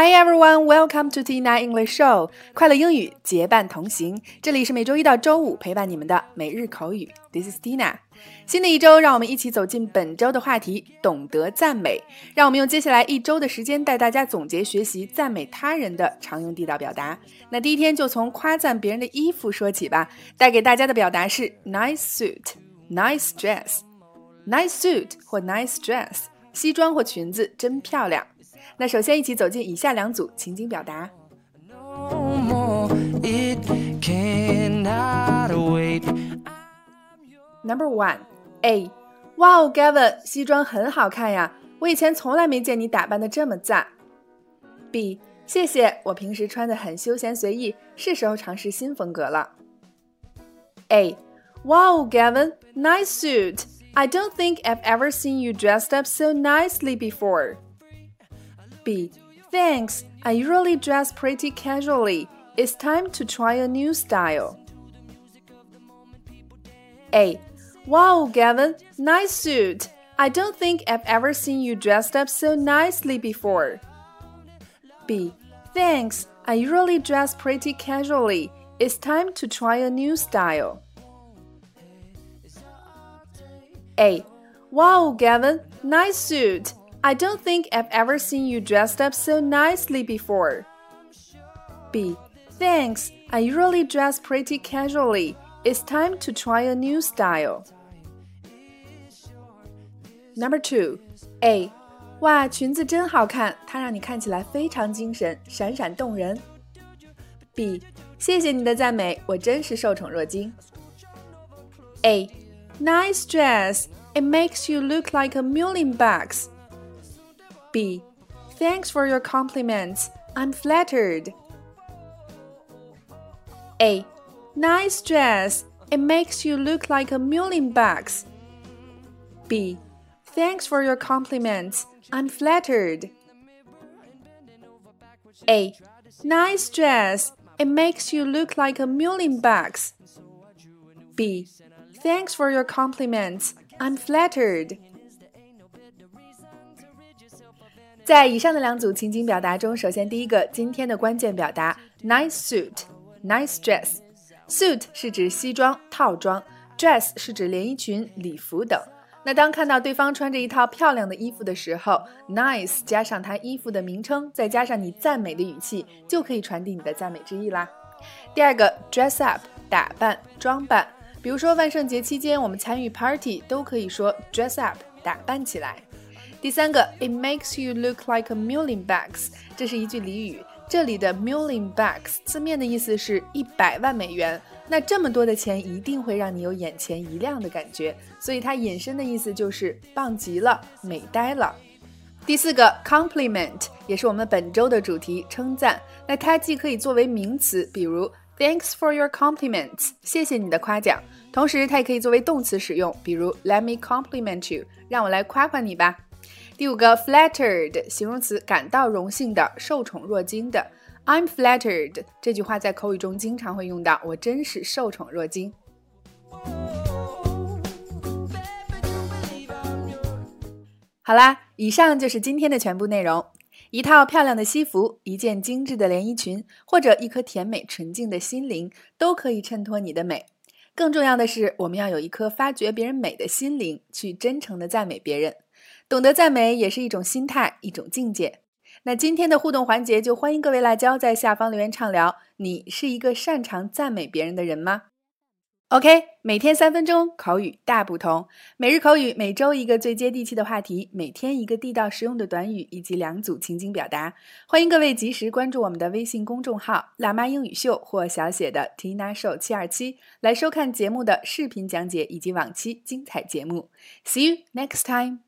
Hi everyone, welcome to Tina English Show。快乐英语结伴同行，这里是每周一到周五陪伴你们的每日口语。This is Tina。新的一周，让我们一起走进本周的话题——懂得赞美。让我们用接下来一周的时间带大家总结学习赞美他人的常用地道表达。那第一天就从夸赞别人的衣服说起吧。带给大家的表达是 nice suit、nice dress、nice suit 或 nice dress，西装或裙子真漂亮。那首先一起走进以下两组情景表达。Number one A，哇哦，Gavin，西装很好看呀！我以前从来没见你打扮的这么赞。B，谢谢，我平时穿的很休闲随意，是时候尝试新风格了。A，哇哦，Gavin，nice suit。I don't think I've ever seen you dressed up so nicely before. B. Thanks, I usually dress pretty casually. It's time to try a new style. A. Wow, Gavin, nice suit. I don't think I've ever seen you dressed up so nicely before. B. Thanks, I usually dress pretty casually. It's time to try a new style. A. Wow, Gavin, nice suit. I don't think I've ever seen you dressed up so nicely before. B. Thanks, I usually dress pretty casually. It's time to try a new style. Number two, A. 哇，裙子真好看，它让你看起来非常精神，闪闪动人。B. 谢谢你的赞美，我真是受宠若惊。A. Nice dress. It makes you look like a million bucks. B. Thanks for your compliments. I'm flattered. A. Nice dress. It makes you look like a million bucks. B. Thanks for your compliments. I'm flattered. A. Nice dress. It makes you look like a million bucks. B. Thanks for your compliments. I'm flattered. 在以上的两组情景表达中，首先第一个今天的关键表达 nice suit，nice dress。suit 是指西装套装，dress 是指连衣裙、礼服等。那当看到对方穿着一套漂亮的衣服的时候，nice 加上他衣服的名称，再加上你赞美的语气，就可以传递你的赞美之意啦。第二个 dress up，打扮装扮，比如说万圣节期间我们参与 party，都可以说 dress up，打扮起来。第三个，It makes you look like a million bucks，这是一句俚语。这里的 million bucks 字面的意思是一百万美元。那这么多的钱一定会让你有眼前一亮的感觉，所以它引申的意思就是棒极了，美呆了。第四个，compliment 也是我们本周的主题，称赞。那它既可以作为名词，比如 Thanks for your compliments，谢谢你的夸奖。同时，它也可以作为动词使用，比如 Let me compliment you，让我来夸夸你吧。第五个，flattered 形容词，感到荣幸的，受宠若惊的。I'm flattered 这句话在口语中经常会用到，我真是受宠若惊。好啦，以上就是今天的全部内容。一套漂亮的西服，一件精致的连衣裙，或者一颗甜美纯净的心灵，都可以衬托你的美。更重要的是，我们要有一颗发掘别人美的心灵，去真诚的赞美别人。懂得赞美也是一种心态，一种境界。那今天的互动环节，就欢迎各位辣椒在下方留言畅聊。你是一个擅长赞美别人的人吗？OK，每天三分钟，口语大不同。每日口语，每周一个最接地气的话题，每天一个地道实用的短语，以及两组情景表达。欢迎各位及时关注我们的微信公众号“辣妈英语秀”或小写的 Tina Show 七二七，来收看节目的视频讲解以及往期精彩节目。See you next time.